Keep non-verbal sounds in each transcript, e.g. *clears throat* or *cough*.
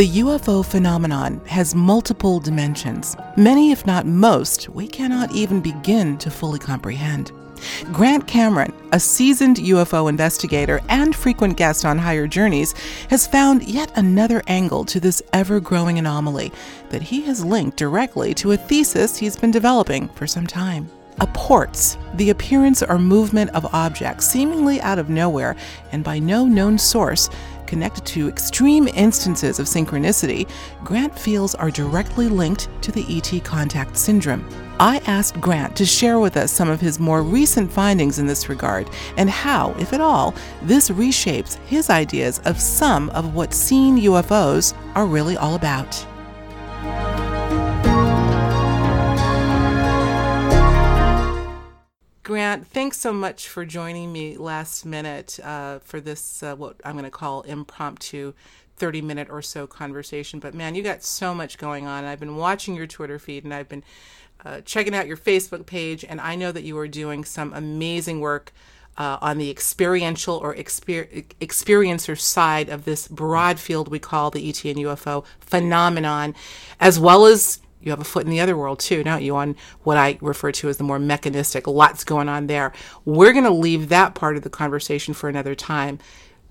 The UFO phenomenon has multiple dimensions. Many, if not most, we cannot even begin to fully comprehend. Grant Cameron, a seasoned UFO investigator and frequent guest on Higher Journeys, has found yet another angle to this ever growing anomaly that he has linked directly to a thesis he's been developing for some time. Apports, the appearance or movement of objects seemingly out of nowhere and by no known source, connected to extreme instances of synchronicity, Grant feels are directly linked to the ET contact syndrome. I asked Grant to share with us some of his more recent findings in this regard and how, if at all, this reshapes his ideas of some of what seen UFOs are really all about. Grant, thanks so much for joining me last minute uh, for this, uh, what I'm going to call impromptu 30 minute or so conversation. But man, you got so much going on. I've been watching your Twitter feed and I've been uh, checking out your Facebook page, and I know that you are doing some amazing work. Uh, on the experiential or exper- experiencer side of this broad field we call the ET and UFO phenomenon, as well as you have a foot in the other world too, don't you? On what I refer to as the more mechanistic, lots going on there. We're going to leave that part of the conversation for another time.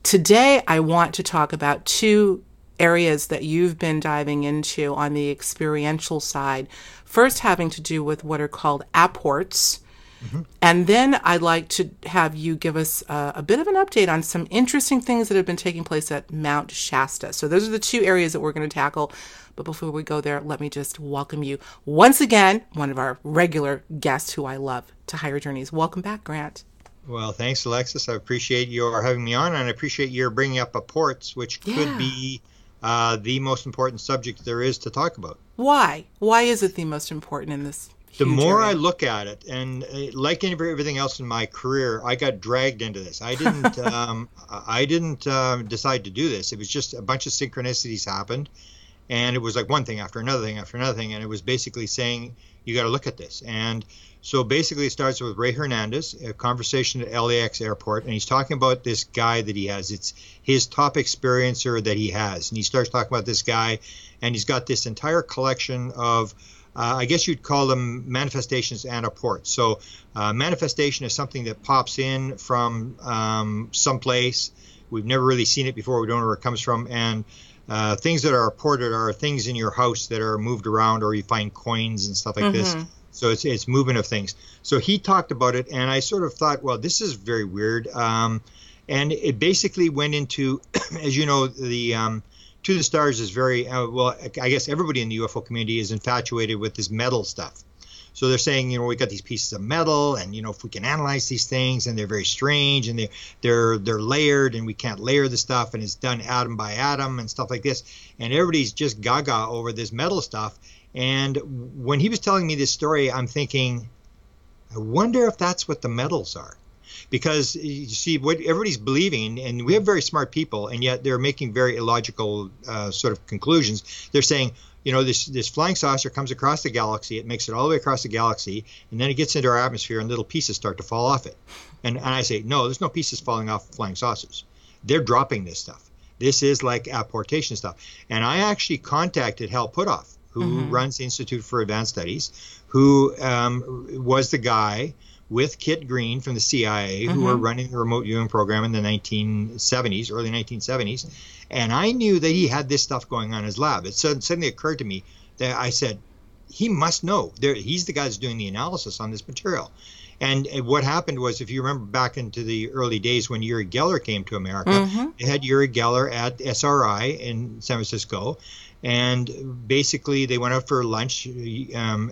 Today, I want to talk about two areas that you've been diving into on the experiential side. First, having to do with what are called apports. Mm-hmm. And then I'd like to have you give us uh, a bit of an update on some interesting things that have been taking place at Mount Shasta. So, those are the two areas that we're going to tackle. But before we go there, let me just welcome you once again, one of our regular guests who I love to Higher Journeys. Welcome back, Grant. Well, thanks, Alexis. I appreciate your having me on, and I appreciate your bringing up apports, which yeah. could be uh, the most important subject there is to talk about. Why? Why is it the most important in this? The more area? I look at it, and uh, like everything else in my career, I got dragged into this. I didn't. *laughs* um, I didn't uh, decide to do this. It was just a bunch of synchronicities happened, and it was like one thing after another thing after another thing and it was basically saying you got to look at this and so basically it starts with ray hernandez a conversation at lax airport and he's talking about this guy that he has it's his top experiencer that he has and he starts talking about this guy and he's got this entire collection of uh, I guess you'd call them manifestations and apports. So, uh, manifestation is something that pops in from um, someplace. We've never really seen it before. We don't know where it comes from. And uh, things that are reported are things in your house that are moved around, or you find coins and stuff like mm-hmm. this. So it's it's movement of things. So he talked about it, and I sort of thought, well, this is very weird. Um, and it basically went into, *clears throat* as you know, the um, to the stars is very uh, well. I guess everybody in the UFO community is infatuated with this metal stuff. So they're saying, you know, we got these pieces of metal, and you know, if we can analyze these things, and they're very strange, and they're they're they're layered, and we can't layer the stuff, and it's done atom by atom and stuff like this, and everybody's just gaga over this metal stuff. And when he was telling me this story, I'm thinking, I wonder if that's what the metals are because you see what everybody's believing and we have very smart people and yet they're making very illogical uh, sort of conclusions they're saying you know, this this flying saucer comes across the galaxy. It makes it all the way across the galaxy, and then it gets into our atmosphere, and little pieces start to fall off it. And, and I say, no, there's no pieces falling off flying saucers. They're dropping this stuff. This is like apportation stuff. And I actually contacted Hal Puthoff, who mm-hmm. runs the Institute for Advanced Studies, who um, was the guy with Kit Green from the CIA, mm-hmm. who were mm-hmm. running the remote viewing program in the 1970s, early 1970s. And I knew that he had this stuff going on in his lab. It suddenly occurred to me that I said, he must know. There, he's the guy that's doing the analysis on this material. And what happened was, if you remember back into the early days when Uri Geller came to America, mm-hmm. they had Uri Geller at SRI in San Francisco, and basically they went out for lunch. Um,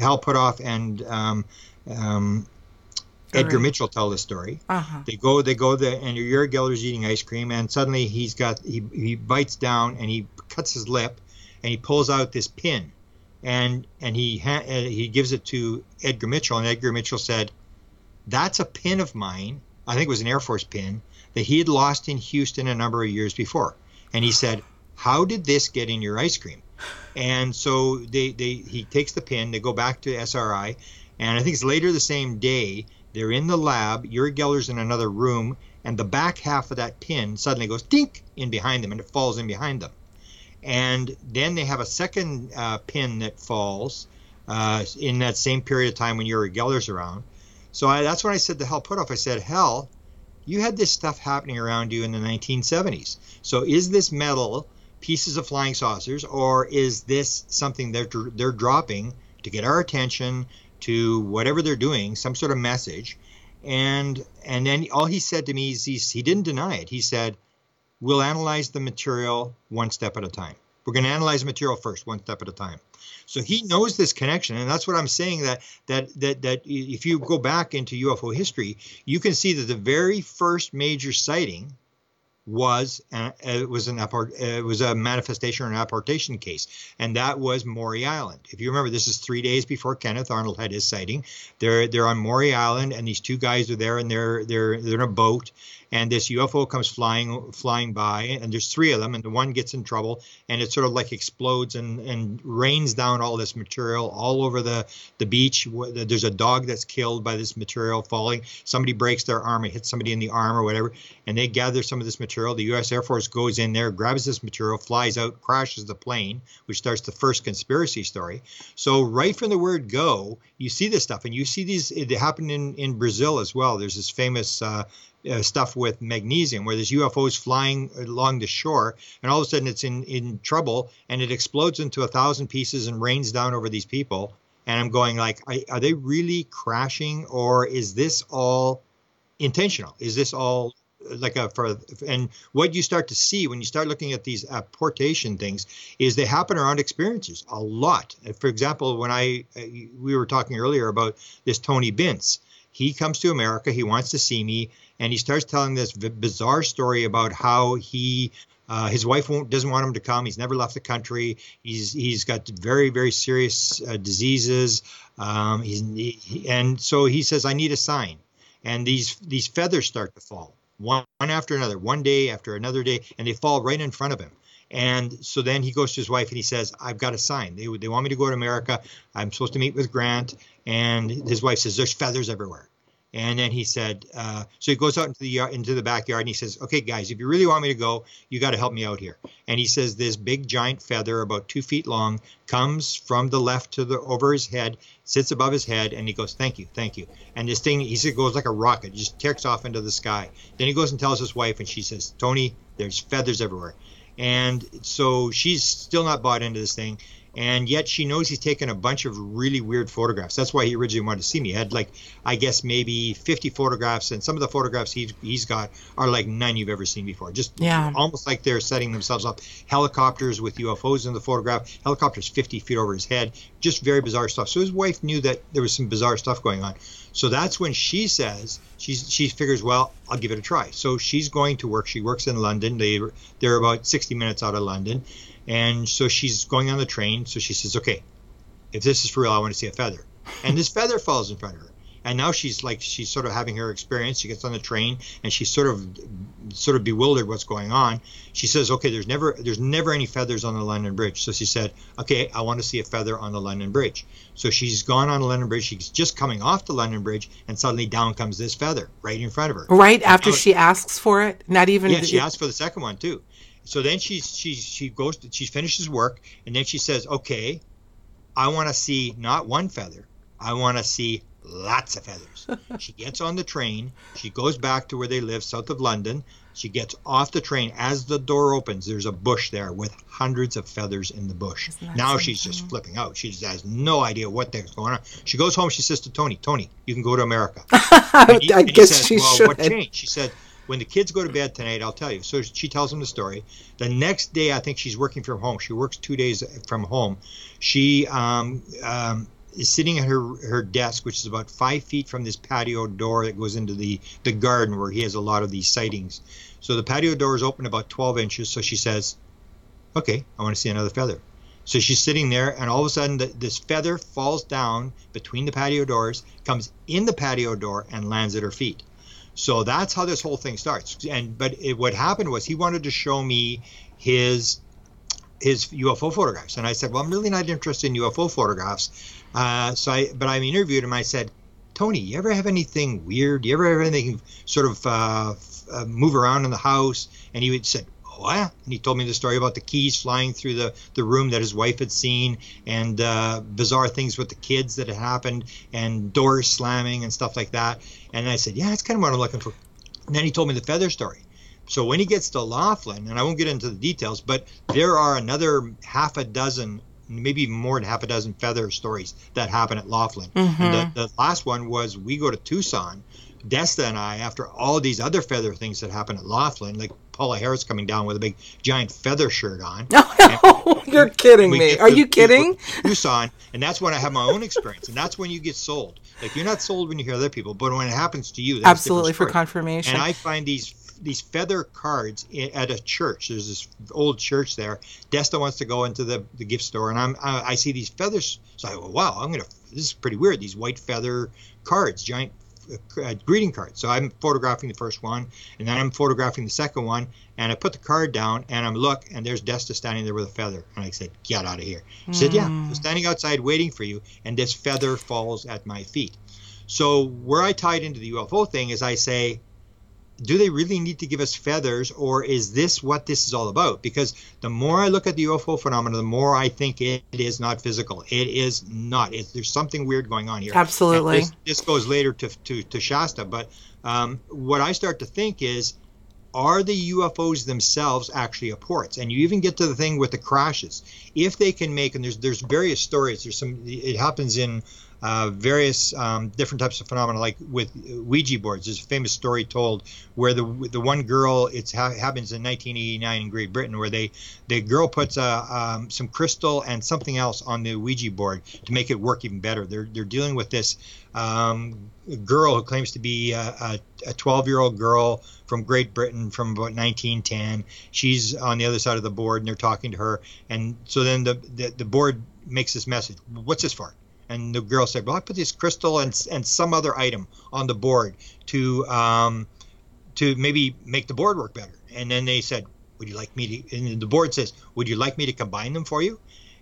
Hal Puthoff and um, um, Edgar right. Mitchell tell the story. Uh-huh. They go, they go there, and Uri Geller's eating ice cream, and suddenly he's got he he bites down and he cuts his lip, and he pulls out this pin, and and he ha- he gives it to Edgar Mitchell, and Edgar Mitchell said, "That's a pin of mine. I think it was an Air Force pin that he had lost in Houston a number of years before." And he said, "How did this get in your ice cream?" And so they, they he takes the pin. They go back to SRI and I think it's later the same day, they're in the lab, Uri Geller's in another room, and the back half of that pin suddenly goes dink in behind them and it falls in behind them. and then they have a second uh, pin that falls uh, in that same period of time when Uri Geller's around. So I, that's when I said the Hal Puthoff. I said, Hal, you had this stuff happening around you in the 1970s. So is this metal pieces of flying saucers, or is this something they're they're dropping to get our attention to whatever they're doing, some sort of message? And and then all he said to me is he, he didn't deny it. He said, "We'll analyze the material one step at a time. We're going to analyze the material first, one step at a time." So he knows this connection, and that's what I'm saying. That that that that if you go back into UFO history, you can see that the very first major sighting was an, it was an it was a manifestation or an apportation case, and that was Maury Island. If you remember, this is three days before Kenneth Arnold had his sighting. They're they're on Maury Island, and these two guys are there, and they're they're they're in a boat, and this UFO comes flying flying by, and there's three of them, and the one gets in trouble, and it sort of like explodes and and rains down all this material all over the the beach. There's a dog that's killed by this material falling. Somebody breaks their arm, it hits somebody in the arm or whatever, and they gather some of this material. The U.S. Air Force goes in there, grabs this material, flies out, crashes the plane, which starts the first conspiracy story. So right from the word go, you see this stuff, and you see these. It happened in in Brazil as well. There's this famous uh, uh, stuff with magnesium, where there's UFOs flying along the shore, and all of a sudden it's in in trouble, and it explodes into a thousand pieces and rains down over these people. And I'm going like, are they really crashing, or is this all intentional? Is this all like a for and what you start to see when you start looking at these apportation things is they happen around experiences a lot. For example, when I uh, we were talking earlier about this Tony Bintz, he comes to America, he wants to see me, and he starts telling this bizarre story about how he uh, his wife doesn't want him to come. He's never left the country. He's he's got very very serious uh, diseases. Um, he, and so he says, "I need a sign." And these these feathers start to fall one, one after another, one day after another day, and they fall right in front of him. And so then he goes to his wife and he says, I've got a sign. They, they want me to go to America. I'm supposed to meet with Grant. And his wife says, There's feathers everywhere. And then he said, uh, so he goes out into the into the backyard and he says, "Okay, guys, if you really want me to go, you got to help me out here." And he says, this big giant feather, about two feet long, comes from the left to the over his head, sits above his head, and he goes, "Thank you, thank you." And this thing, he said, goes like a rocket, just takes off into the sky. Then he goes and tells his wife, and she says, "Tony, there's feathers everywhere." And so she's still not bought into this thing and yet she knows he's taken a bunch of really weird photographs. That's why he originally wanted to see me. He had like, I guess maybe 50 photographs, and some of the photographs he's he's got are like none you've ever seen before. Just yeah. almost like they're setting themselves up. Helicopters with UFOs in the photograph. Helicopters 50 feet over his head. Just very bizarre stuff. So his wife knew that there was some bizarre stuff going on. So that's when she says she's she figures, well, I'll give it a try. So she's going to work. She works in London. They they're about 60 minutes out of London and so she's going on the train. So she says, okay, if this is for real, I want to see a feather. And this feather falls in front of her. And now she's like she's sort of having her experience. She gets on the train and she's sort of sort of bewildered what's going on. She says, "Okay, there's never there's never any feathers on the London Bridge." So she said, "Okay, I want to see a feather on the London Bridge." So she's gone on the London Bridge. She's just coming off the London Bridge, and suddenly down comes this feather right in front of her. Right after she asks for it, not even. Yeah, she asked for the second one too. So then she she she goes to, she finishes work and then she says, "Okay, I want to see not one feather. I want to see lots of feathers." *laughs* she gets on the train. She goes back to where they live, south of London. She gets off the train. As the door opens, there's a bush there with hundreds of feathers in the bush. Now she's just flipping out. She has no idea what the going on. She goes home. She says to Tony, "Tony, you can go to America." *laughs* He, I guess says, she well, should. What changed? She said, when the kids go to bed tonight, I'll tell you. So she tells him the story. The next day, I think she's working from home. She works two days from home. She um, um, is sitting at her her desk, which is about five feet from this patio door that goes into the the garden where he has a lot of these sightings. So the patio door is open about 12 inches. So she says, "Okay, I want to see another feather." So she's sitting there, and all of a sudden, the, this feather falls down between the patio doors, comes in the patio door, and lands at her feet. So that's how this whole thing starts. And but it, what happened was he wanted to show me his his UFO photographs, and I said, well, I'm really not interested in UFO photographs. Uh, so I, but I interviewed him. I said, Tony, you ever have anything weird? You ever have anything sort of uh, uh, move around in the house? And he would said, oh yeah and he told me the story about the keys flying through the, the room that his wife had seen and uh, bizarre things with the kids that had happened and doors slamming and stuff like that. And i said yeah that's kind of what i'm looking for. And then he told me the feather story. So when he gets to laughlin and i won't get into the details but there are another half a dozen maybe more than half a dozen feather stories that happen at laughlin. Mm-hmm. the, the last one was we go to tucson Desta and I, after all these other feather things that happen at Laughlin, like Paula Harris coming down with a big giant feather shirt on. *laughs* Oh, you're kidding me. Are you kidding? Tucson, and that's when I have my own experience, and that's when you get sold. Like you're not sold when you hear other people, but when it happens to you, absolutely for confirmation. And I find these these feather cards at a church. There's this old church there. Desta wants to go into the, the gift store, and I'm I, I see these feathers. So I go, wow, I'm gonna. This is pretty weird. These white feather cards, giant uh, greeting card. So I'm photographing the first one, and then I'm photographing the second one, and I put the card down, and I'm look, and there's Desta standing there with a feather, and I said, "Get out of here." She mm. said, "Yeah, I'm standing outside waiting for you," and this feather falls at my feet. So where I tied into the UFO thing is I say, do they really need to give us feathers or is this what this is all about because the more i look at the ufo phenomenon the more i think it is not physical it is not it, there's something weird going on here absolutely this, this, goes later to, to, to shasta but um, what i start to think is are the UFOs themselves actually a apports? And you even get to the thing with the crashes. If they can make, and there's there's various stories. There's some. It happens in uh, various um, different types of phenomena, like with Ouija boards. There's a famous story told where the the one girl it ha- happens in 1989 in Great Britain, where they the girl puts uh, um, some crystal and something else on the Ouija board to make it work even better. They're they're dealing with this um, girl who claims to be a 12 year old girl from Great Britain from about 1910. She's on the other side of the board, and they're talking to her. And so then the the, the board makes this message. What's this for? And the girl said, "Well, I put this crystal and and some other item on the board to um, to maybe make the board work better." And then they said, "Would you like me to?" And the board says, "Would you like me to combine them for you?"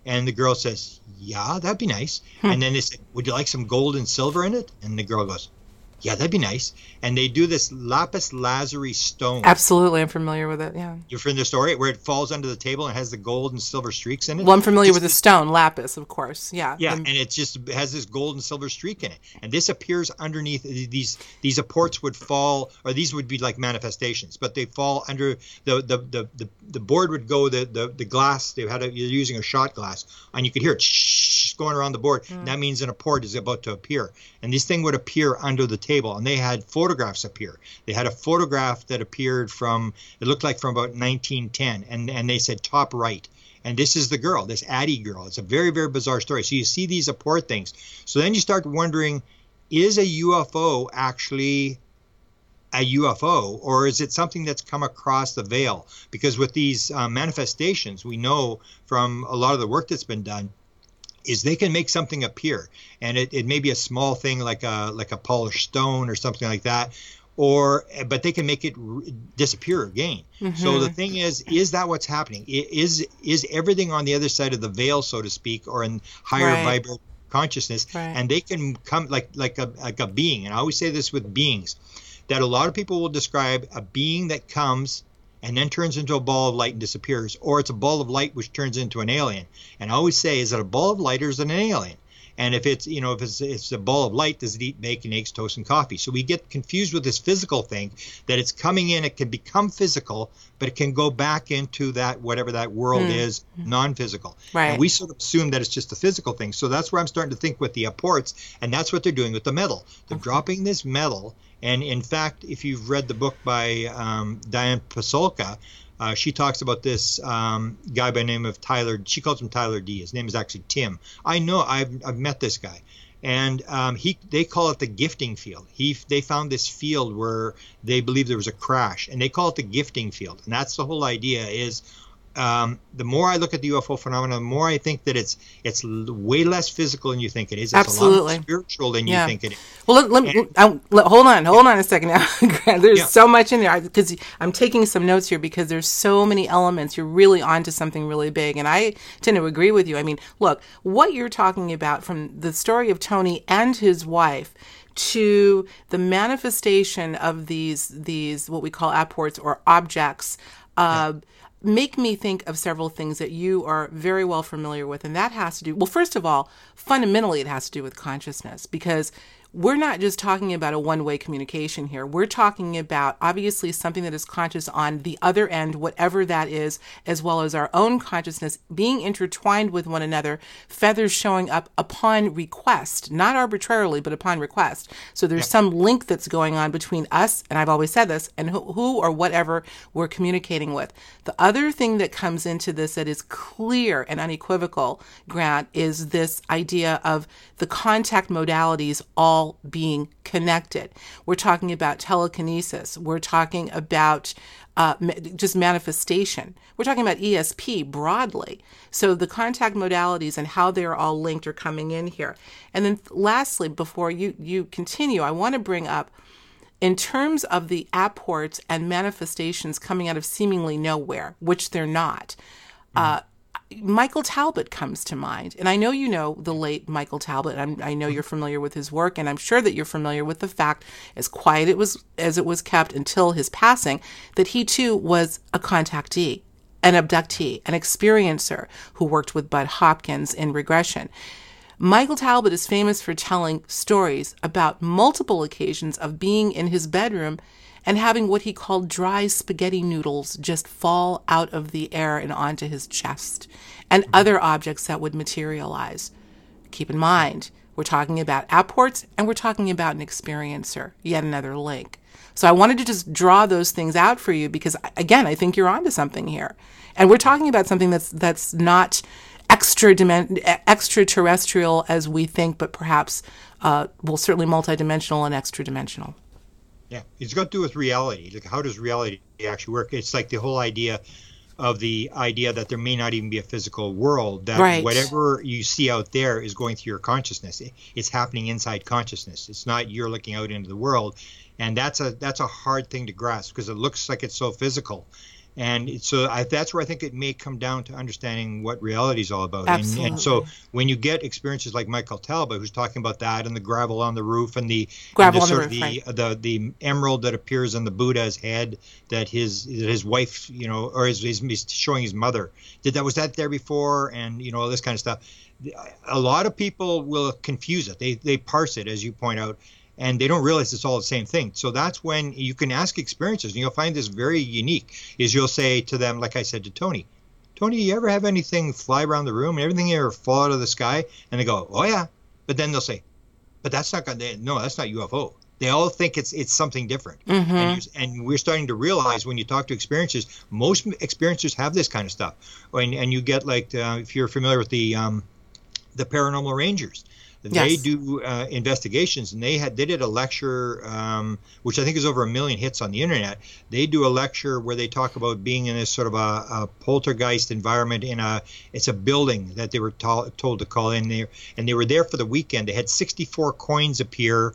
And the girl says, "Yeah, that'd be nice." Hmm. And then they said, "Would you like some gold and silver in it?" And the girl goes, yeah, that'd be nice. And they do this lapis lazuli stone. Absolutely, I'm familiar with it. Yeah. You're from the story where it falls under the table and has the gold and silver streaks in it. Well, I'm familiar with the stone, lapis, of course. Yeah. Yeah, and, and it just has this gold and silver streak in it, and this appears underneath these these apports would fall, or these would be like manifestations, but they fall under the the the the, the board would go the the, the glass. They had a, you're using a shot glass, and you could hear it shh, going around the board. Mm. That means an apport is about to appear, and this thing would appear under the table table and they had photographs appear. They had a photograph that appeared from it looked like from about 1910 and and they said top right. And this is the girl, this Addie girl. It's a very very bizarre story. So you see these apport things. So then you start wondering is a UFO actually a UFO, or is it something that's come across the veil? Because with these uh, manifestations, we know from a lot of the work that's been done is they can make something appear and it, it may be a small thing like a like a polished stone or something like that or but they can make it disappear again mm-hmm. so the thing is is that what's happening is is everything on the other side of the veil so to speak or in higher right. vibrant consciousness right. and they can come like like a like a being and i always say this with beings that a lot of people will describe a being that comes and then turns into a ball of light and disappears, or it's a ball of light which turns into an alien. And I always say, is it a ball of light or is it an alien? And if it's you know if it's it's a ball of light, does it eat bacon, eggs, toast, and coffee? So we get confused with this physical thing that it's coming in, it can become physical, but it can go back into that whatever that world mm. is, non-physical. Right. And we sort of assume that it's just a physical thing. So that's where I'm starting to think with the apports, and that's what they're doing with the metal. They're okay. dropping this metal and in fact, if you've read the book by um, Diane Pasulka, uh, she talks about this um, guy by name of Tyler. She calls him Tyler D. His name is actually Tim. I know. I've, I've met this guy, and um, he they call it the gifting field. He they found this field where they believe there was a crash, and they call it the gifting field. And that's the whole idea is um, the more I look at the UFO phenomenon, the more I think that it's it's way less physical than you think it is. It's Absolutely. spiritual than yeah. you think it is. Well, let, let, and, um, let, hold on, hold on a second now. *laughs* there's yeah. so much in there because I'm taking some notes here because there's so many elements. You're really onto something really big, and I tend to agree with you. I mean, look, what you're talking about from the story of Tony and his wife to the manifestation of these these what we call apports or objects uh, make me think of several things that you are very well familiar with. And that has to do, well, first of all, fundamentally, it has to do with consciousness because we're not just talking about a one way communication here. We're talking about obviously something that is conscious on the other end, whatever that is, as well as our own consciousness being intertwined with one another, feathers showing up upon request, not arbitrarily, but upon request. So there's some link that's going on between us, and I've always said this, and who, who or whatever we're communicating with. The other thing that comes into this that is clear and unequivocal, Grant, is this idea of the contact modalities all being connected. We're talking about telekinesis. We're talking about uh, just manifestation. We're talking about ESP broadly. So the contact modalities and how they're all linked are coming in here. And then lastly, before you, you continue, I want to bring up in terms of the apports and manifestations coming out of seemingly nowhere, which they're not. Mm-hmm. Uh, Michael Talbot comes to mind. And I know you know the late Michael Talbot. I'm, i know you're familiar with his work, and I'm sure that you're familiar with the fact, as quiet it was as it was kept until his passing, that he too was a contactee, an abductee, an experiencer who worked with Bud Hopkins in regression. Michael Talbot is famous for telling stories about multiple occasions of being in his bedroom and having what he called dry spaghetti noodles just fall out of the air and onto his chest, and mm-hmm. other objects that would materialize. Keep in mind, we're talking about apports and we're talking about an experiencer, yet another link. So I wanted to just draw those things out for you because again, I think you're onto something here. And we're talking about something that's that's not extra dimen- extraterrestrial as we think, but perhaps uh, well, certainly multidimensional and extra dimensional. Yeah, it's got to do with reality. Like, how does reality actually work? It's like the whole idea of the idea that there may not even be a physical world. That right. whatever you see out there is going through your consciousness. It's happening inside consciousness. It's not you're looking out into the world, and that's a that's a hard thing to grasp because it looks like it's so physical and so I, that's where I think it may come down to understanding what reality is all about. And, and, so when you get experiences like Michael Talbot, who's talking about that, and the gravel on the roof, and the gravel and the, sort the, roof, the, right. the, the emerald that appears on the Buddha's head, that his that his wife, you know, or his, his showing his mother. Did that was that there before, and you know all this kind of stuff. A lot of people will confuse it. They they parse it, as you point out and they don't realize it's all the same thing. So that's when you can ask experiences, and you'll find this very unique. Is you'll say to them, like I said to Tony, Tony, you ever have anything fly around the room? And everything ever fall out of the sky? And they go, Oh yeah. But then they'll say, But that's not gonna. No, that's not UFO. They all think it's it's something different, mm-hmm. and, and, we're starting to realize when you talk to experiencers, most experiencers have this kind of stuff. And, and you get like uh, if you're familiar with the um, the paranormal rangers, they yes. do uh, investigations, and they had they did a lecture, um, which I think is over a million hits on the internet. They do a lecture where they talk about being in this sort of a, a poltergeist environment in a it's a building that they were to, told to call in there, and they were there for the weekend. They had 64 coins appear,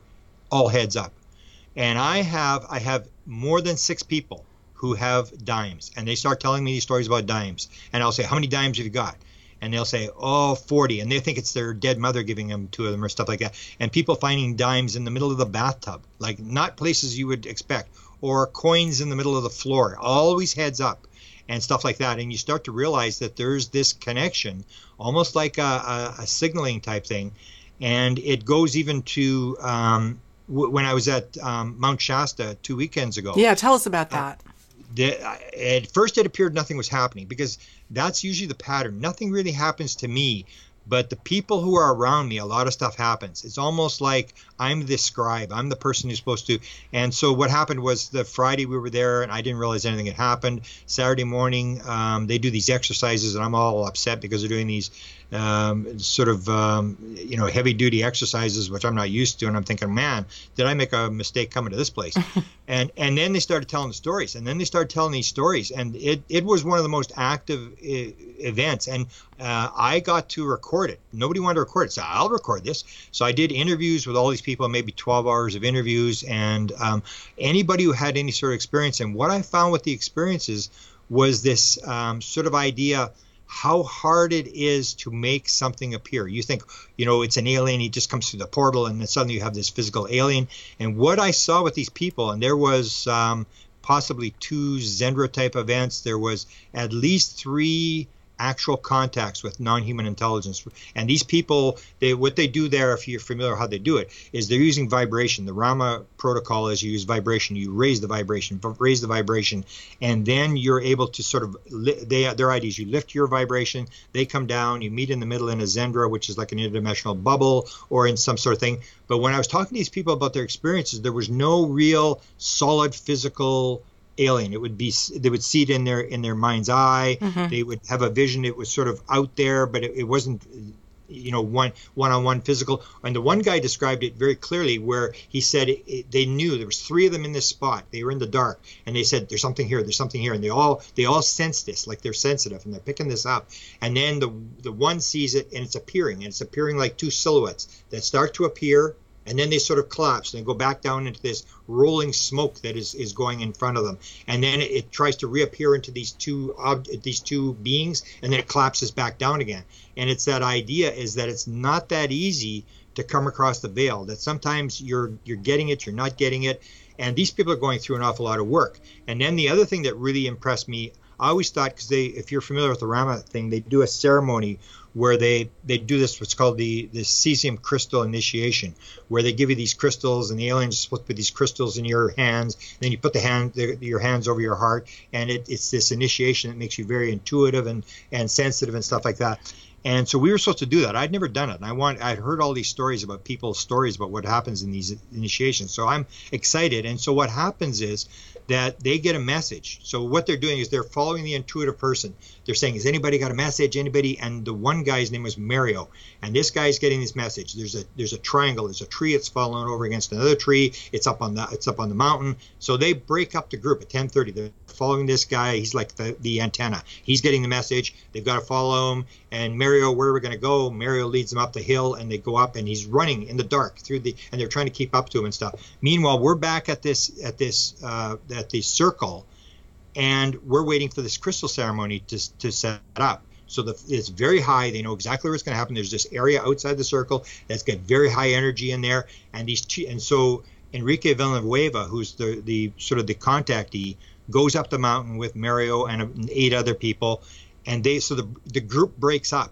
all heads up, and I have I have more than six people who have dimes, and they start telling me these stories about dimes, and I'll say, how many dimes have you got? And they'll say, oh, 40. And they think it's their dead mother giving them to them or stuff like that. And people finding dimes in the middle of the bathtub, like not places you would expect, or coins in the middle of the floor, always heads up and stuff like that. And you start to realize that there's this connection, almost like a, a, a signaling type thing. And it goes even to um, w- when I was at um, Mount Shasta two weekends ago. Yeah, tell us about that. Uh, the, at first it appeared nothing was happening because that's usually the pattern. Nothing really happens to me, but the people who are around me, a lot of stuff happens. It's almost like I'm the scribe. I'm the person who's supposed to. And so what happened was the Friday we were there, and I didn't realize anything had happened. Saturday morning, um, they do these exercises, and I'm all upset because they're doing these um, sort of um, you know heavy duty exercises, which I'm not used to, and I'm thinking, man, did I make a mistake coming to this place? *laughs* and and then they started telling the stories, and then they started telling these stories, and it it was one of the most active I- events, and uh, I got to record it. Nobody wanted to record it, so I'll record this. So I did interviews with all these people, maybe 12 hours of interviews, and um, anybody who had any sort of experience. And what I found with the experiences was this um, sort of idea how hard it is to make something appear. You think, you know, it's an alien, he just comes through the portal, and then suddenly you have this physical alien. And what I saw with these people, and there was um, possibly two Xendra type events. There was at least three actual contacts with non-human intelligence. And these people, they what they do there, if you're familiar how they do it, is they're using vibration. The Rama protocol is you use vibration. You raise the vibration, raise the vibration, and then you're able to sort of they their ideas. You lift your vibration, they come down. You meet in the middle in a Xendra, which is like an interdimensional bubble or in some sort of thing. But when I was talking to these people about their experiences, there was no real solid physical alien. It would be they would see it in their in their mind's eye. Mm-hmm. They would have a vision. It was sort of out there, but it, it wasn't you know one one on one physical. And the one guy described it very clearly, where he said it, it, they knew there was three of them in this spot. They were in the dark, and they said there's something here, there's something here, and they all they all sense this, like they're sensitive, and they're picking this up. And then the the one sees it, and it's appearing, and it's appearing like two silhouettes that start to appear and then they sort of collapse and go back down into this rolling smoke that is, is going in front of them. And then it, it tries to reappear into these two ob- these two beings and then it collapses back down again. And it's that idea is that it's not that easy to come across the veil that sometimes you're you're getting it you're not getting it. And these people are going through an awful lot of work. And then the other thing that really impressed me I always thought because they, if you're familiar with the Rama thing, they do a ceremony where they they do this what's called the the cesium crystal initiation, where they give you these crystals and the aliens are supposed to put these crystals in your hands. then you put the hand the, your hands over your heart, and it, it's this initiation that makes you very intuitive and and sensitive and stuff like that. And so we were supposed to do that. I'd never done it. And I want I'd heard all these stories about people's stories about what happens in these initiations. So I'm excited. And so what happens is that they get a message. So what they're doing is they're following the intuitive person. They're saying, "Has anybody got a message? Anybody?" And the one guy's name was Mario, and this guy's getting this message. There's a there's a triangle. There's a tree. It's falling over against another tree. It's up on the it's up on the mountain. So they break up the group at 10:30. They're following this guy. He's like the the antenna. He's getting the message. They've got to follow him. And Mario, where are we going to go? Mario leads them up the hill, and they go up, and he's running in the dark through the, and they're trying to keep up to him and stuff. Meanwhile, we're back at this at this uh, at the circle, and we're waiting for this crystal ceremony to, to set up. So the, it's very high. They know exactly what's going to happen. There's this area outside the circle that's got very high energy in there, and these and so Enrique Villanueva, who's the the sort of the contactee, goes up the mountain with Mario and eight other people, and they so the the group breaks up.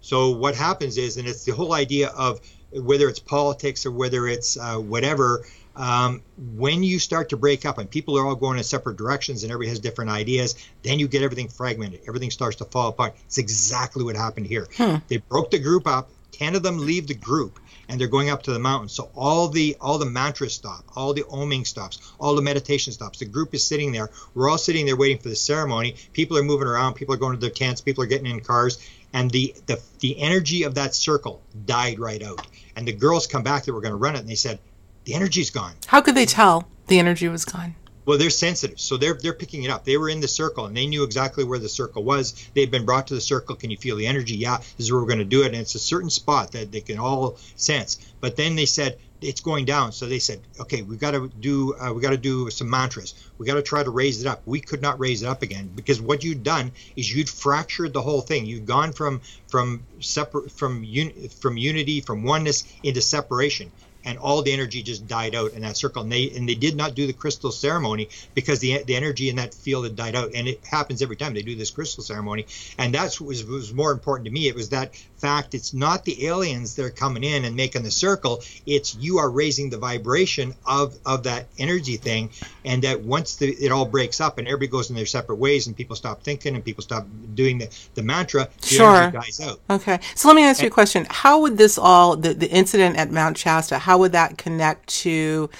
So what happens is, and it's the whole idea of whether it's politics or whether it's uh, whatever um, when you start to break up and people are all going in separate directions and everybody has different ideas, then you get everything fragmented. Everything starts to fall apart. It's exactly what happened here. Hmm. They broke the group up. Ten of them leave the group and they're going up to the mountain. So all the all the mantras stop, all the oming stops, all the meditation stops. The group is sitting there. We're all sitting there waiting for the ceremony. People are moving around. People are going to their tents. People are getting in cars. And the the, the energy of that circle died right out. And the girls come back that were going to run it, and they said, the energy's gone. How could they tell the energy was gone? Well, they're sensitive, so they're they're picking it up. They were in the circle and they knew exactly where the circle was. They've been brought to the circle. Can you feel the energy? Yeah, this is where we're going to do it. And it's a certain spot that they can all sense. But then they said it's going down, so they said, okay, we got to do uh, we got to do some mantras. We got to try to raise it up. We could not raise it up again because what you'd done is you'd fractured the whole thing. You'd gone from from separate from un, from unity from oneness into separation and all the energy just died out in that circle. And they and they did not do the crystal ceremony because the the energy in that field had died out. And it happens every time they do this crystal ceremony. And that's what was, was more important to me. It was that fact. It's not the aliens that are coming in and making the circle. It's you are raising the vibration of of that energy thing. And that once the, it all breaks up and everybody goes in their separate ways and people stop thinking and people stop doing the, the mantra, the sure. dies out. Okay. So let me ask and, you a question. How would this all the, the incident at Mount Shasta? How how would that connect to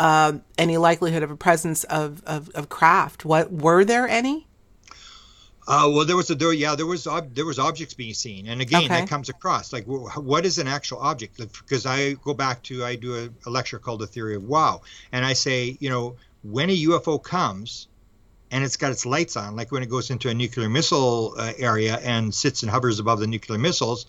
uh, any likelihood of a presence of, of, of craft? What were there any? Uh, well, there was a there, yeah, there was ob- there was objects being seen, and again, okay. that comes across like what is an actual object? Because I go back to I do a, a, lecture called the theory of wow, and I say, you know, when a UFO comes, and it's got its lights on, like when it goes into a nuclear missile uh, area and sits and hovers above the nuclear missiles,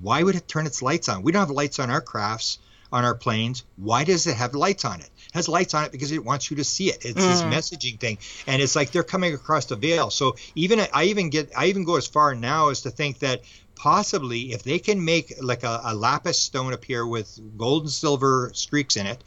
why would it turn its lights on? We don't have lights on our crafts on our planes. Why does it have lights on it? Has lights on it because it wants you to see it. It's mm. this messaging thing, and it's like they're coming across the veil. So even I even get I even go as far now as to think that possibly if they can make like a, a lapis stone appear with gold and silver streaks in it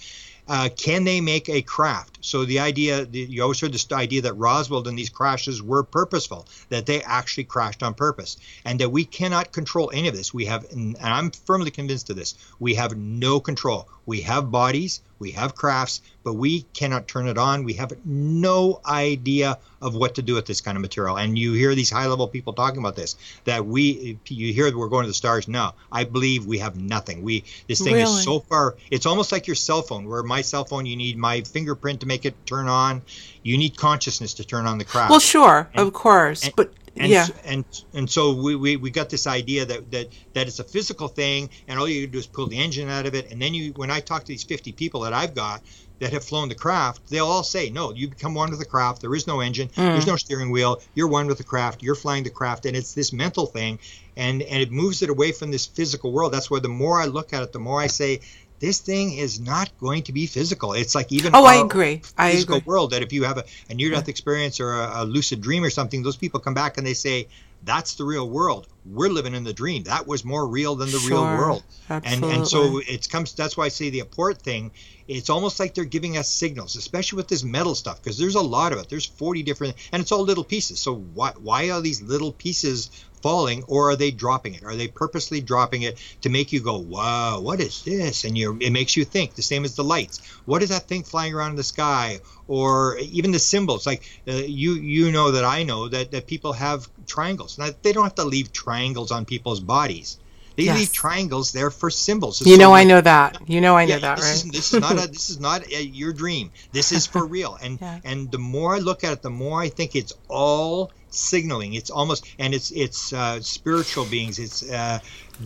uh, can they make a craft? So the idea, the, you always heard this idea that Roswell and these crashes were purposeful, that they actually crashed on purpose, and that we cannot control any of this. We have, and I'm firmly convinced of this. We have no control. We have bodies, we have crafts, but we cannot turn it on. We have no idea of what to do with this kind of material. And you hear these high level people talking about this that we, you hear that we're going to the stars. No, I believe we have nothing. We, this thing Really? is so far, it's almost like your cell phone, where my cell phone, you need my fingerprint to make it turn on. You need consciousness to turn on the craft. Well, sure, And- of course, and- but and yeah, and and so we, we, we got this idea that, that that it's a physical thing and all you do is pull the engine out of it and then you when I talk to these 50 people that I've got that have flown the craft they'll all say no you become one with the craft there is no engine there's mm. no steering wheel you're one with the craft you're flying the craft and it's this mental thing and and it moves it away from this physical world. That's why the more I look at it the more I say this thing is not going to be physical. It's like even Oh, I agree. I physical agree. world that if you have a, a near-death experience or a, a lucid dream or something, those people come back and they say, "That's the real world. We're living in the dream. That was more real than the real Sure. world." And and so it comes. That's why I say the apport thing. It's almost like they're giving us signals, especially with this metal stuff, because there's a lot of it. There's 40 different, and it's all little pieces. So why why are these little pieces falling, or are they dropping it? Are they purposely dropping it to make you go, "Wow, what is this?" And you it makes you think. The same as the lights. What is that thing flying around in the sky? Or even the symbols. Like uh, you you know that I know that that people have triangles. Now they don't have to leave triangles on people's bodies. They Yes. leave triangles there for symbols. you So know, I know that. You know, I know yeah, that, this right? Is, this is not a *laughs* this is not a, your dream. This is for real. And *laughs* Yeah. and the more I look at it, the more I think it's all signaling. It's almost and it's it's uh, spiritual beings. It's uh,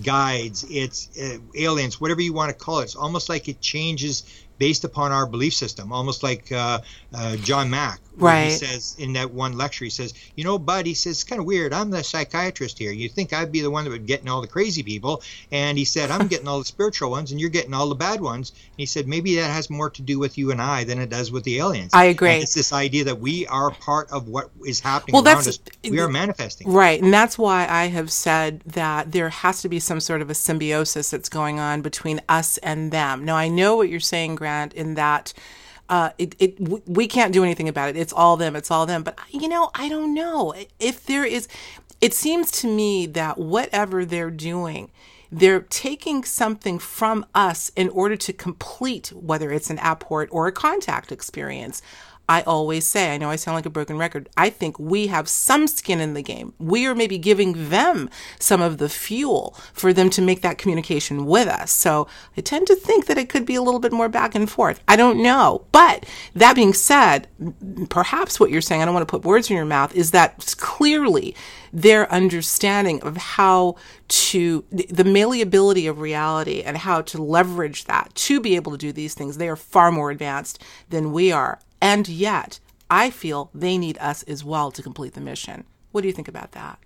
guides. It's uh, aliens. Whatever you want to call it. It's almost like it changes based upon our belief system. Almost like uh, uh, John Mack. where He Right. says in that one lecture, he says, "You know, Bud," he says, "It's kind of weird. I'm the psychiatrist here. You think I'd be the one that would getting all the crazy people?" And he said, "I'm getting all the spiritual ones, and you're getting all the bad ones." And he said, "Maybe that has more to do with you and I than it does with the aliens." I agree. And it's this idea that we are part of what is happening Well, around that's- us. We are manifesting. Right. And that's why I have said that there has to be some sort of a symbiosis that's going on between us and them. Now, I know what you're saying, Grant, in that. Uh, it, it we can't do anything about it. It's all them. It's all them. But you know, I don't know if there is. It seems to me that whatever they're doing, they're taking something from us in order to complete whether it's an apport or a contact experience. I always say, I know I sound like a broken record. I think we have some skin in the game. We are maybe giving them some of the fuel for them to make that communication with us. So I tend to think that it could be a little bit more back and forth. I don't know. But that being said, perhaps what you're saying, I don't want to put words in your mouth, is that clearly their understanding of how to the malleability of reality and how to leverage that to be able to do these things they are far more advanced than we are and yet i feel they need us as well to complete the mission what do you think about that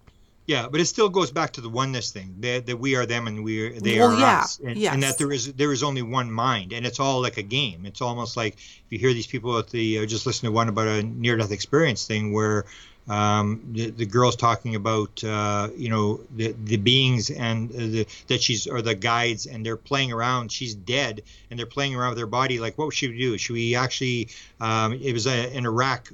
Yeah, but it still goes back to the oneness thing that, that we are them and we are, they Well, are yeah, us, and, yes. and that there is there is only one mind, and it's all like a game. It's almost like if you hear these people at the uh, just listen to one about a near death experience thing where um, the, the girl's talking about uh, you know the the beings and the that she's or the guides and they're playing around. She's dead and they're playing around with her body. Like what should we do? Should we actually? Um, it was a, an Iraq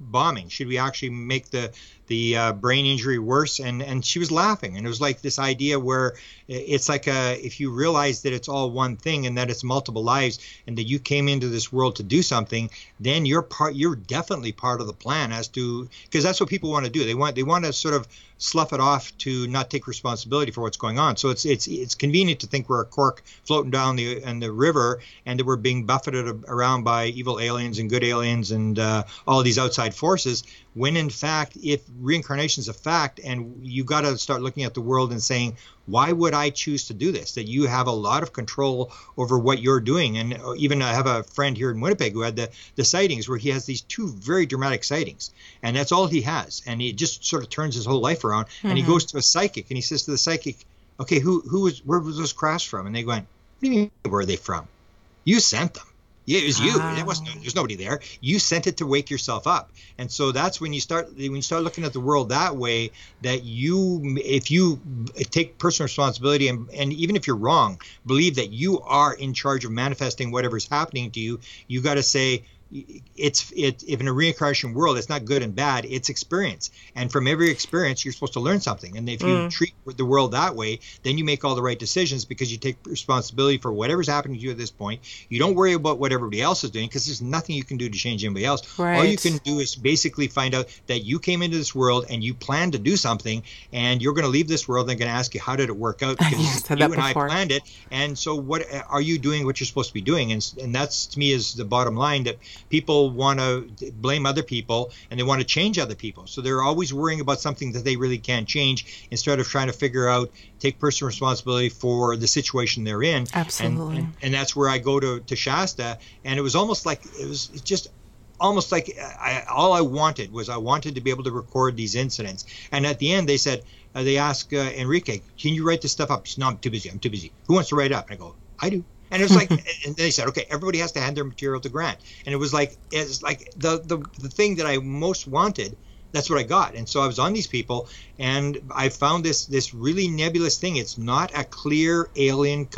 bombing. Should we actually make the the uh, brain injury worse? And and she was laughing and it was like this idea where it's like a if you realize that it's all one thing and that it's multiple lives and that you came into this world to do something, then you're part. You're definitely part of the plan as to because that's what people want to do. They want they want to sort of slough it off to not take responsibility for what's going on. So it's it's it's convenient to think we're a cork floating down the in the river and that we're being buffeted around by evil aliens and good aliens and uh, all these outside forces. When in fact, if reincarnation is a fact, and you got to start looking at the world and saying, why would I choose to do this? That you have a lot of control over what you're doing. And uh, even I have a friend here in Winnipeg who had the, the sightings where he has these two very dramatic sightings, and that's all he has. And he just sort of turns his whole life around. And he goes to a psychic and he says to the psychic, "Okay, who who was where was those crafts from?" And they went, "What do you mean? Where are they from? You sent them." Yeah, it was you. It wasn't. Ah. There's nobody there. You sent it to wake yourself up, and so that's when you start when you start looking at the world that way. That you, if you take personal responsibility, and, and even if you're wrong, believe that you are in charge of manifesting whatever's happening to you. You got to say, it's it if in a reincarnation world it's not good and bad it's experience. And from every experience you're supposed to learn something. And if you mm. treat the world that way then you make all the right decisions because you take responsibility for whatever's happening to you at this point. You don't worry about what everybody else is doing because there's nothing you can do to change anybody else. Right. all you can do is basically find out that you came into this world and you plan to do something and you're going to leave this world and going to ask you how did it work out? *laughs* Because you and before. I planned it. And so what are you doing what you're supposed to be doing? And and that's to me is the bottom line that people want to blame other people and they want to change other people. So they're always worrying about something that they really can't change instead of trying to figure out, take personal responsibility for the situation they're in. Absolutely. And, and, and that's where I go to, to Shasta. And it was almost like, it was just almost like I, all I wanted was I wanted to be able to record these incidents. And at the end, they said, uh, they asked uh, Enrique, can you write this stuff up? He said, no, I'm too busy. I'm too busy. Who wants to write up? And I go, I do. And it was like, and they said, okay, everybody has to hand their material to Grant. And it was like, it's like the, the, the thing that I most wanted, that's what I got. And so I was on these people and I found this, this really nebulous thing. It's not a clear alien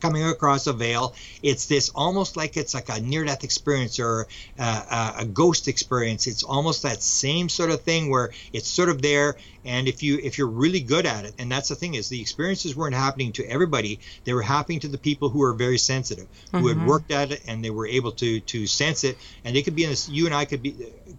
coming across a veil. It's this almost like it's like a near death experience or uh, a ghost experience. It's almost that same sort of thing where it's sort of there. And if you if you're really good at it, and that's the thing is the experiences weren't happening to everybody. They were happening to the people who are very sensitive, mm-hmm. who had mm-hmm. worked at it and they were able to to sense it. And they could be in this. You and I could be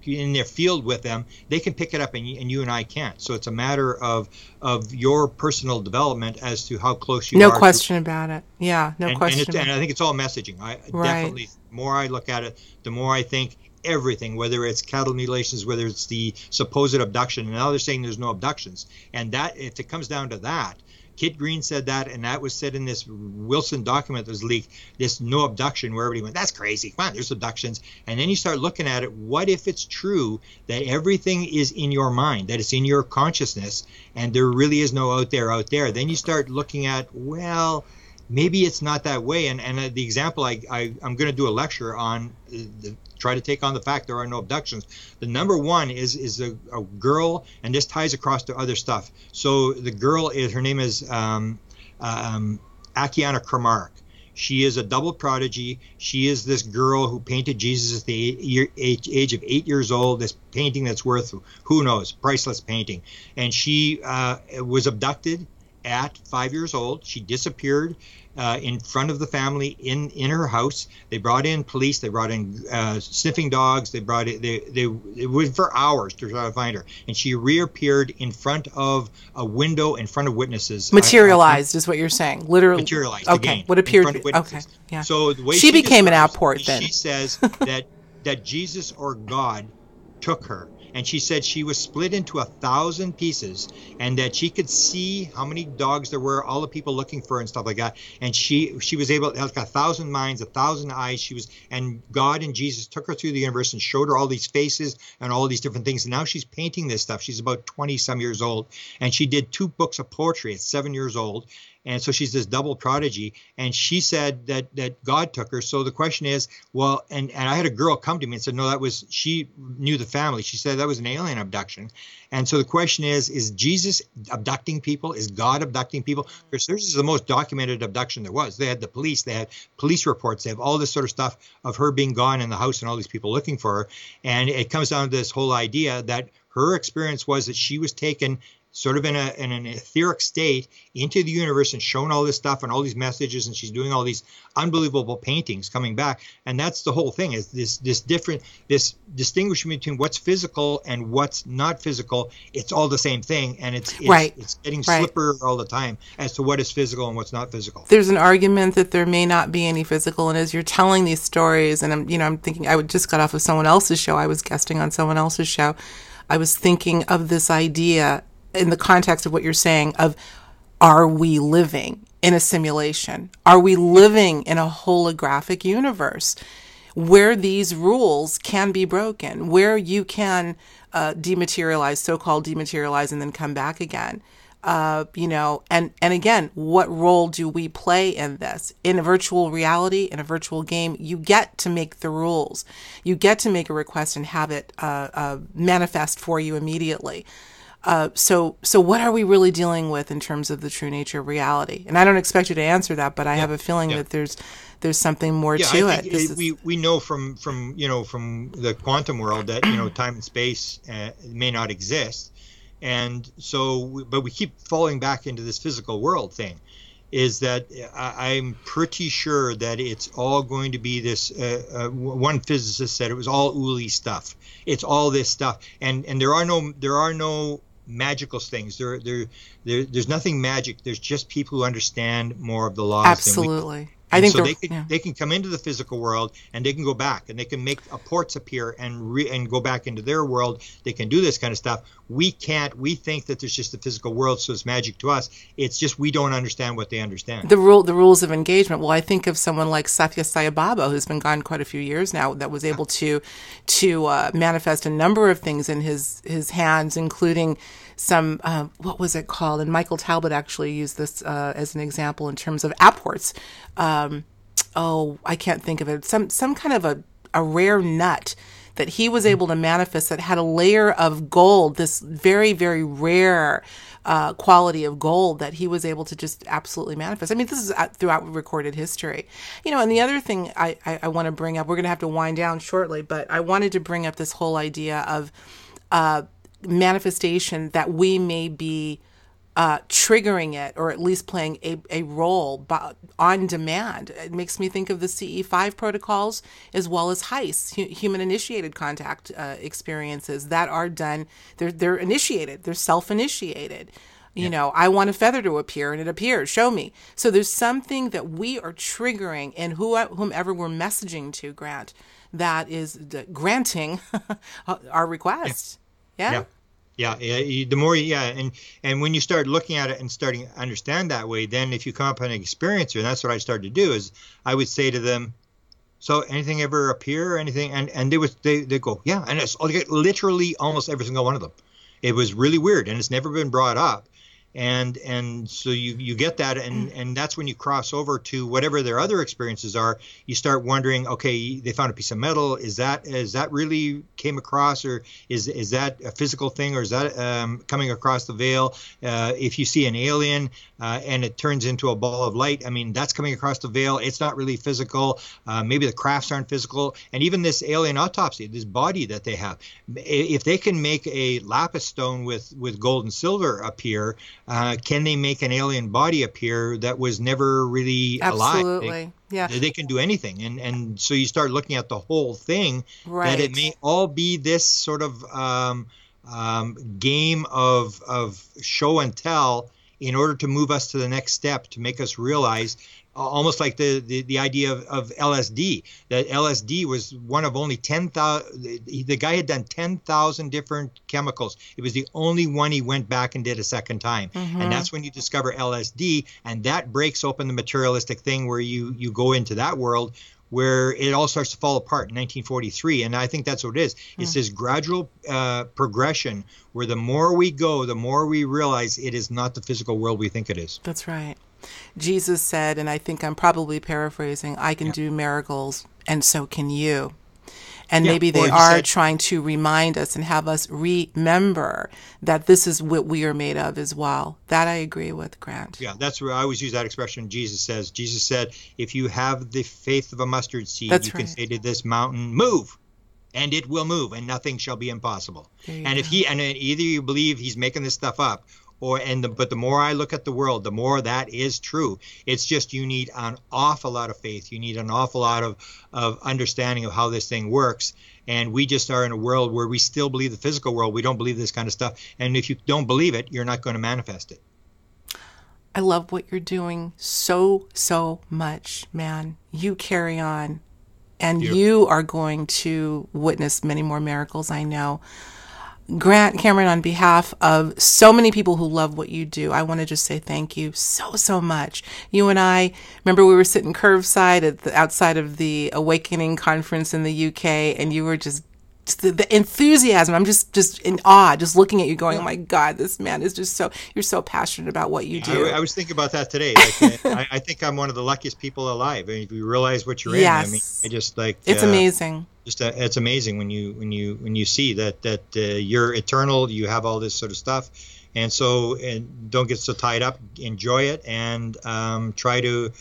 in their field with them. They can pick it up, and, and you and I can't. So it's a matter of of your personal development as to how close you no are. No question to, about it. Yeah, no and, question. And, and, I think it's all messaging. I right. definitely, the more I look at it, the more I think everything, whether it's cattle mutilations, whether it's the supposed abduction, and now they're saying there's no abductions, and that if it comes down to that, Kit Green said that, and that was said in this Wilson document that was leaked. This no abduction, where everybody went, "That's crazy." Come on, there's abductions, and then you start looking at it. What if it's true that everything is in your mind, that it's in your consciousness, and there really is no out there, out there? Then you start looking at, well, maybe it's not that way. And and the example I, I am going to do a lecture on uh, the try to take on the fact there are no abductions. The number one is is a, a girl, and this ties across to other stuff. So the girl is her name is um, um, Akiane Kramarik. She is a double prodigy. She is this girl who painted Jesus at the age, of eight years old. This painting that's worth who knows, priceless painting. And she uh, was abducted at five years old. She disappeared uh, in front of the family in in her house. They brought in police. They brought in uh, sniffing dogs. They brought it. They they it went for hours to try to find her, and she reappeared in front of a window in front of witnesses. Materialized I, I, is what you're saying. Literally materialized. Okay. Again, what appeared? Okay. Yeah. So the way she, she became an apport. Then she says *laughs* that that Jesus or God took her and she said she was split into a thousand pieces and that she could see how many dogs there were all the people looking for her and stuff like that. And she she was able to like a thousand minds a thousand eyes. She was and god and jesus took her through the universe and showed her all these faces and all these different things. And now she's painting this stuff. She's about 20 some years old. And she did two books of poetry at seven years old and so she's this double prodigy. And she said that that god took her. So the question is well and and i had a girl come to me and said no that was she knew the family. She said that was an alien abduction. And so the question is is jesus abducting people? Is god abducting people? Because this is the most documented abduction there was. They had the police. They had police reports. They have all this sort of stuff of her being gone in the house and all these people looking for her. And it comes down to this whole idea that her experience was that she was taken sort of in, a, in an etheric state into the universe and shown all this stuff and all these messages and she's doing all these unbelievable paintings coming back. And that's the whole thing is this this different this distinguishing between what's physical and what's not physical. It's all the same thing and it's it's, right. it's getting right. slippery all the time as to what is physical and what's not physical. There's an argument that there may not be any physical. And as you're telling these stories and i'm you know i'm thinking i just got off of someone else's show. I was guesting on someone else's show. I was thinking of this idea in the context of what you're saying of are we living in a simulation? Are we living in a holographic universe where these rules can be broken, where you can uh, dematerialize, so called dematerialize, and then come back again? uh, you know, and and again, what role do we play in this? In a virtual reality, in a virtual game, you get to make the rules. You get to make a request and have it uh, uh, manifest for you immediately. Uh, so, so what are we really dealing with in terms of the true nature of reality? And I don't expect you to answer that, but I yeah. have a feeling yeah. that there's there's something more yeah, to it. it we we know from from you know from the quantum world that you know time and space uh, may not exist and so but we keep falling back into this physical world thing is that I, am pretty sure that it's all going to be this. Uh, uh, one physicist said it was all Uli stuff. It's all this stuff, and and there are no there are no magical things. There there, there there's nothing magic. There's just people who understand more of the laws. Absolutely. I think so they can yeah. they can come into the physical world and they can go back and they can make apports appear and re, and go back into their world. They can do this kind of stuff. We can't. We think that there's just the physical world, so it's magic to us. It's just we don't understand what they understand. The rule, the rules of engagement. Well, I think of someone like Satya Sai Baba, who's been gone quite a few years now, that was able to to uh, manifest a number of things in his his hands, including some uh, what was it called? And Michael Talbot actually used this uh, as an example in terms of apports. Um, oh, I can't think of it. Some some kind of a, a rare nut that he was able to manifest that had a layer of gold, this very very rare. Uh, quality of gold that he was able to just absolutely manifest. I mean, this is uh, throughout recorded history, you know. And the other thing I, I, I want to bring up, we're going to have to wind down shortly, but I wanted to bring up this whole idea of uh, manifestation that we may be uh, triggering it or at least playing a, a role on demand. It makes me think of the CE5 protocols as well as HICE, human initiated contact uh, experiences that are done. They're, they're initiated, they're self initiated. You yeah. know, I want a feather to appear and it appears, show me. So there's something that we are triggering and who, whomever we're messaging to, Grant, that is granting *laughs* our request. Yeah. Yeah. Yeah, yeah. The more, yeah, and and when you start looking at it and starting to understand that way, then if you come up on an experiencer, and that's what I started to do, is I would say to them, "So anything ever appear anything?" And and they would they they go, "Yeah," and it's literally almost every single one of them. It was really weird, and it's never been brought up and and so you you get that and and that's when you cross over to whatever their other experiences are you start wondering okay they found a piece of metal. Is that is that really came across or is is that a physical thing or is that um, coming across the veil? Uh, if you see an alien uh, and it turns into a ball of light i mean that's coming across the veil. It's not really physical. Uh, maybe the crafts aren't physical. And even this alien autopsy this body that they have if they can make a lapis stone with with gold and silver appear uh, can they make an alien body appear that was never really Absolutely. alive? They, yeah. They can do anything. And, and so you start looking at the whole thing right. that it may all be this sort of um, um, game of, of show and tell in order to move us to the next step to make us realize almost like the, the, the idea of, of LSD. That LSD was one of only 10,000, the guy had done 10,000 different chemicals. It was the only one he went back and did a second time. Mm-hmm. And that's when you discover LSD, and that breaks open the materialistic thing where you, you go into that world where it all starts to fall apart in 1943. And I think that's what it is. It's this gradual uh, progression where the more we go, the more we realize it is not the physical world we think it is. That's right. Jesus said, and I think I'm probably paraphrasing, I can yeah. do miracles, and so can you. And yeah, maybe they are said, trying to remind us and have us remember that this is what we are made of as well. That I agree with, Grant. Yeah, that's where I always use that expression. Jesus says, Jesus said, if you have the faith of a mustard seed, that's you right. can say to this mountain, move, and it will move, and nothing shall be impossible. And go. if he, and either you believe he's making this stuff up, or and the, but the more I look at the world, the more that is true. It's just you need an awful lot of faith. You need an awful lot of of understanding of how this thing works. And we just are in a world where we still believe the physical world. We don't believe this kind of stuff. And if you don't believe it, you're not going to manifest it. I love what you're doing so so much, man. You carry on, and you are going to witness many more miracles. I know. Grant Cameron, on behalf of so many people who love what you do, I want to just say thank you so, so much. You and I, remember we were sitting curbside at the outside of the Awakening conference in the UK, and you were just the, the enthusiasm. I'm just just in awe, just looking at you, going, "Oh my God, this man is just so you're so passionate about what you do." I, I was thinking about that today. Like, *laughs* I, I, think I'm one of the luckiest people alive. I mean, if you realize what you're yes. in, I mean, I just like it's uh, amazing. Just uh, it's amazing when you when you when you see that that uh, you're eternal. You have all this sort of stuff, and so and don't get so tied up. Enjoy it and um, try to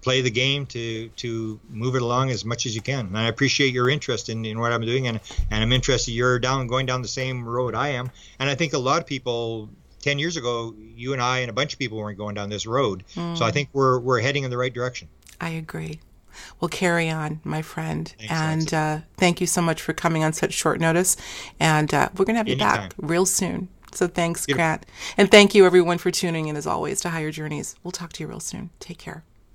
play the game to to move it along as much as you can. And I appreciate your interest in, in what I'm doing, and and I'm interested you're down going down the same road I am. And I think a lot of people. 10 years ago you and I and a bunch of people weren't going down this road mm. so I think we're we're heading in the right direction I agree well carry on my friend Thanks, and uh, thank you so much for coming on such short notice and uh, we're gonna have Anytime. you back real soon so thanks Beautiful. Grant and thank you everyone for tuning in as always to higher journeys we'll talk to you real soon take care